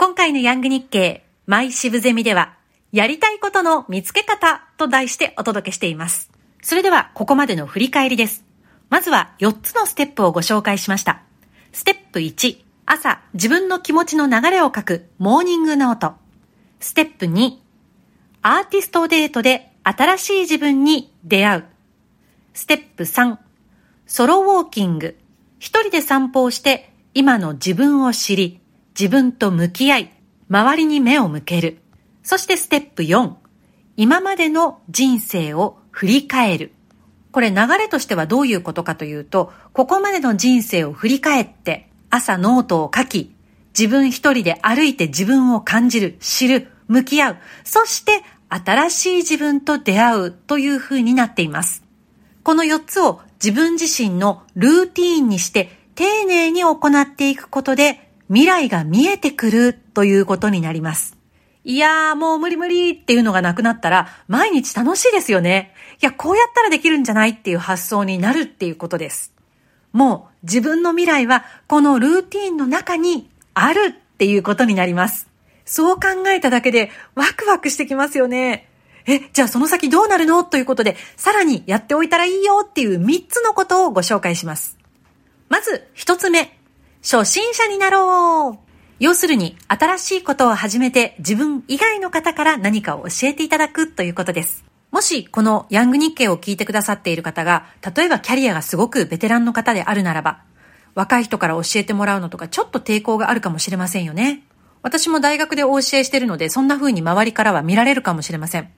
今回のヤング日経、マイシブゼミでは、やりたいことの見つけ方と題してお届けしています。それでは、ここまでの振り返りです。まずは4つのステップをご紹介しました。ステップ1、朝自分の気持ちの流れを書くモーニングノート。ステップ2、アーティストデートで新しい自分に出会う。ステップ3、ソロウォーキング。一人で散歩をして今の自分を知り、自分と向き合い、周りに目を向ける。そしてステップ4、今までの人生を振り返る。これ流れとしてはどういうことかというと、ここまでの人生を振り返って、朝ノートを書き、自分一人で歩いて自分を感じる、知る、向き合う、そして新しい自分と出会うという風になっています。この4つを自分自身のルーティーンにして丁寧に行っていくことで未来が見えてくるということになります。いやーもう無理無理っていうのがなくなったら毎日楽しいですよね。いや、こうやったらできるんじゃないっていう発想になるっていうことです。もう自分の未来はこのルーティーンの中にあるっていうことになります。そう考えただけでワクワクしてきますよね。え、じゃあその先どうなるの？ということで、さらにやっておいたらいいよっていう3つのことをご紹介します。まず1つ目、初心者になろう要するに、新しいことを始めて自分以外の方から何かを教えていただくということです。もし、このヤング日経を聞いてくださっている方が、例えばキャリアがすごくベテランの方であるならば、若い人から教えてもらうのとかちょっと抵抗があるかもしれませんよね。私も大学でお教えしてるので、そんな風に周りからは見られるかもしれません。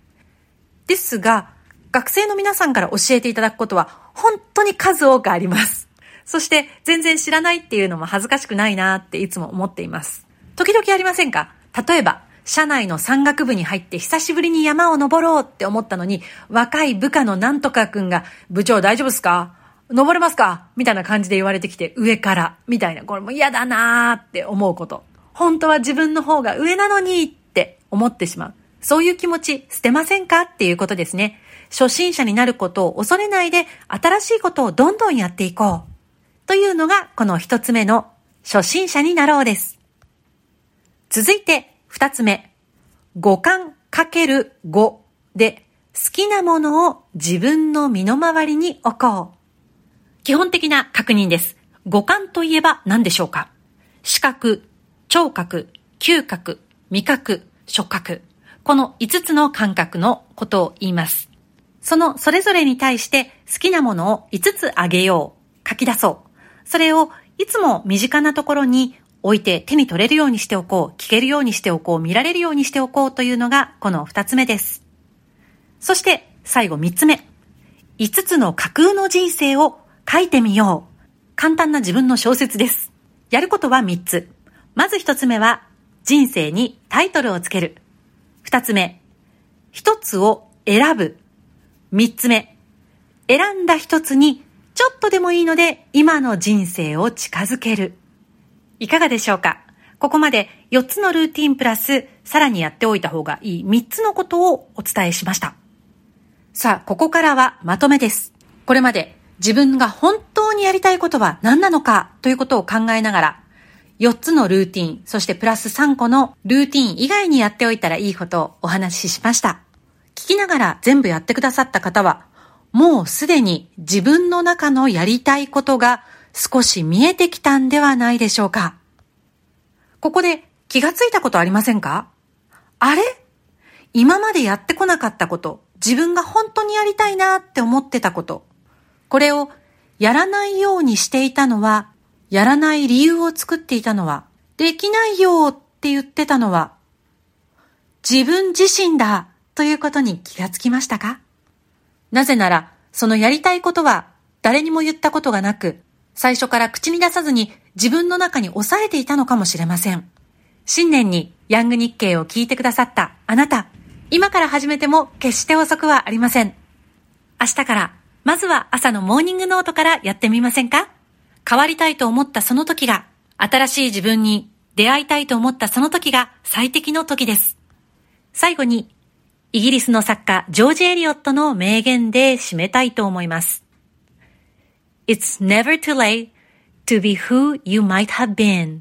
ですが、学生の皆さんから教えていただくことは本当に数多くあります。そして全然知らないっていうのも恥ずかしくないなっていつも思っています。時々ありませんか？例えば、社内の山岳部に入って久しぶりに山を登ろうって思ったのに、若い部下のなんとかくんが、部長大丈夫っすか？登れますか？みたいな感じで言われてきて、上から、みたいな、これも嫌だなーって思うこと。本当は自分の方が上なのにって思ってしまう。そういう気持ち捨てませんか？っていうことですね。初心者になることを恐れないで、新しいことをどんどんやっていこう。というのが、この一つ目の初心者になろうです。続いて、二つ目。五感かける五で、好きなものを自分の身の回りに置こう。基本的な確認です。五感といえば何でしょうか？視覚、聴覚、嗅覚、味覚、触覚。この5つの感覚のことを言います。そのそれぞれに対して好きなものを5つあげよう。書き出そう。それをいつも身近なところに置いて手に取れるようにしておこう、聞けるようにしておこう、見られるようにしておこうというのがこの二つ目です。そして最後三つ目。五つの架空の人生を書いてみよう。簡単な自分の小説です。やることは三つ。まず一つ目は人生にタイトルをつける。二つ目。一つを選ぶ。三つ目。選んだ一つにちょっとでもいいので今の人生を近づける。いかがでしょうか？ここまで4つのルーティンプラスさらにやっておいた方がいい3つのことをお伝えしました。さあ、ここからはまとめです。これまで自分が本当にやりたいことは何なのか？ということを考えながら4つのルーティン、そしてプラス3個のルーティン以外にやっておいたらいいことをお話ししました。聞きながら全部やってくださった方はもうすでに自分の中のやりたいことが少し見えてきたんではないでしょうか。ここで気がついたことありませんか？あれ？今までやってこなかったこと、自分が本当にやりたいなって思ってたこと、これをやらないようにしていたのは、やらない理由を作っていたのは、できないよって言ってたのは、自分自身だということに気がつきましたか？なぜなら、そのやりたいことは誰にも言ったことがなく、最初から口に出さずに自分の中に抑えていたのかもしれません。新年にヤング日経を聞いてくださったあなた、今から始めても決して遅くはありません。明日から、まずは朝のモーニングノートからやってみませんか？変わりたいと思ったその時が、新しい自分に出会いたいと思ったその時が最適の時です。最後にイギリスの作家、ジョージ・エリオットの名言で締めたいと思います。It's never too late to be who you might have been.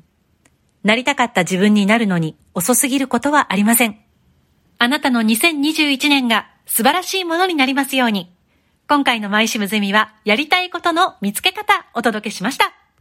なりたかった自分になるのに遅すぎることはありません。あなたの2021年が素晴らしいものになりますように。今回のマイシムゼミはやりたいことの見つけ方お届けしました。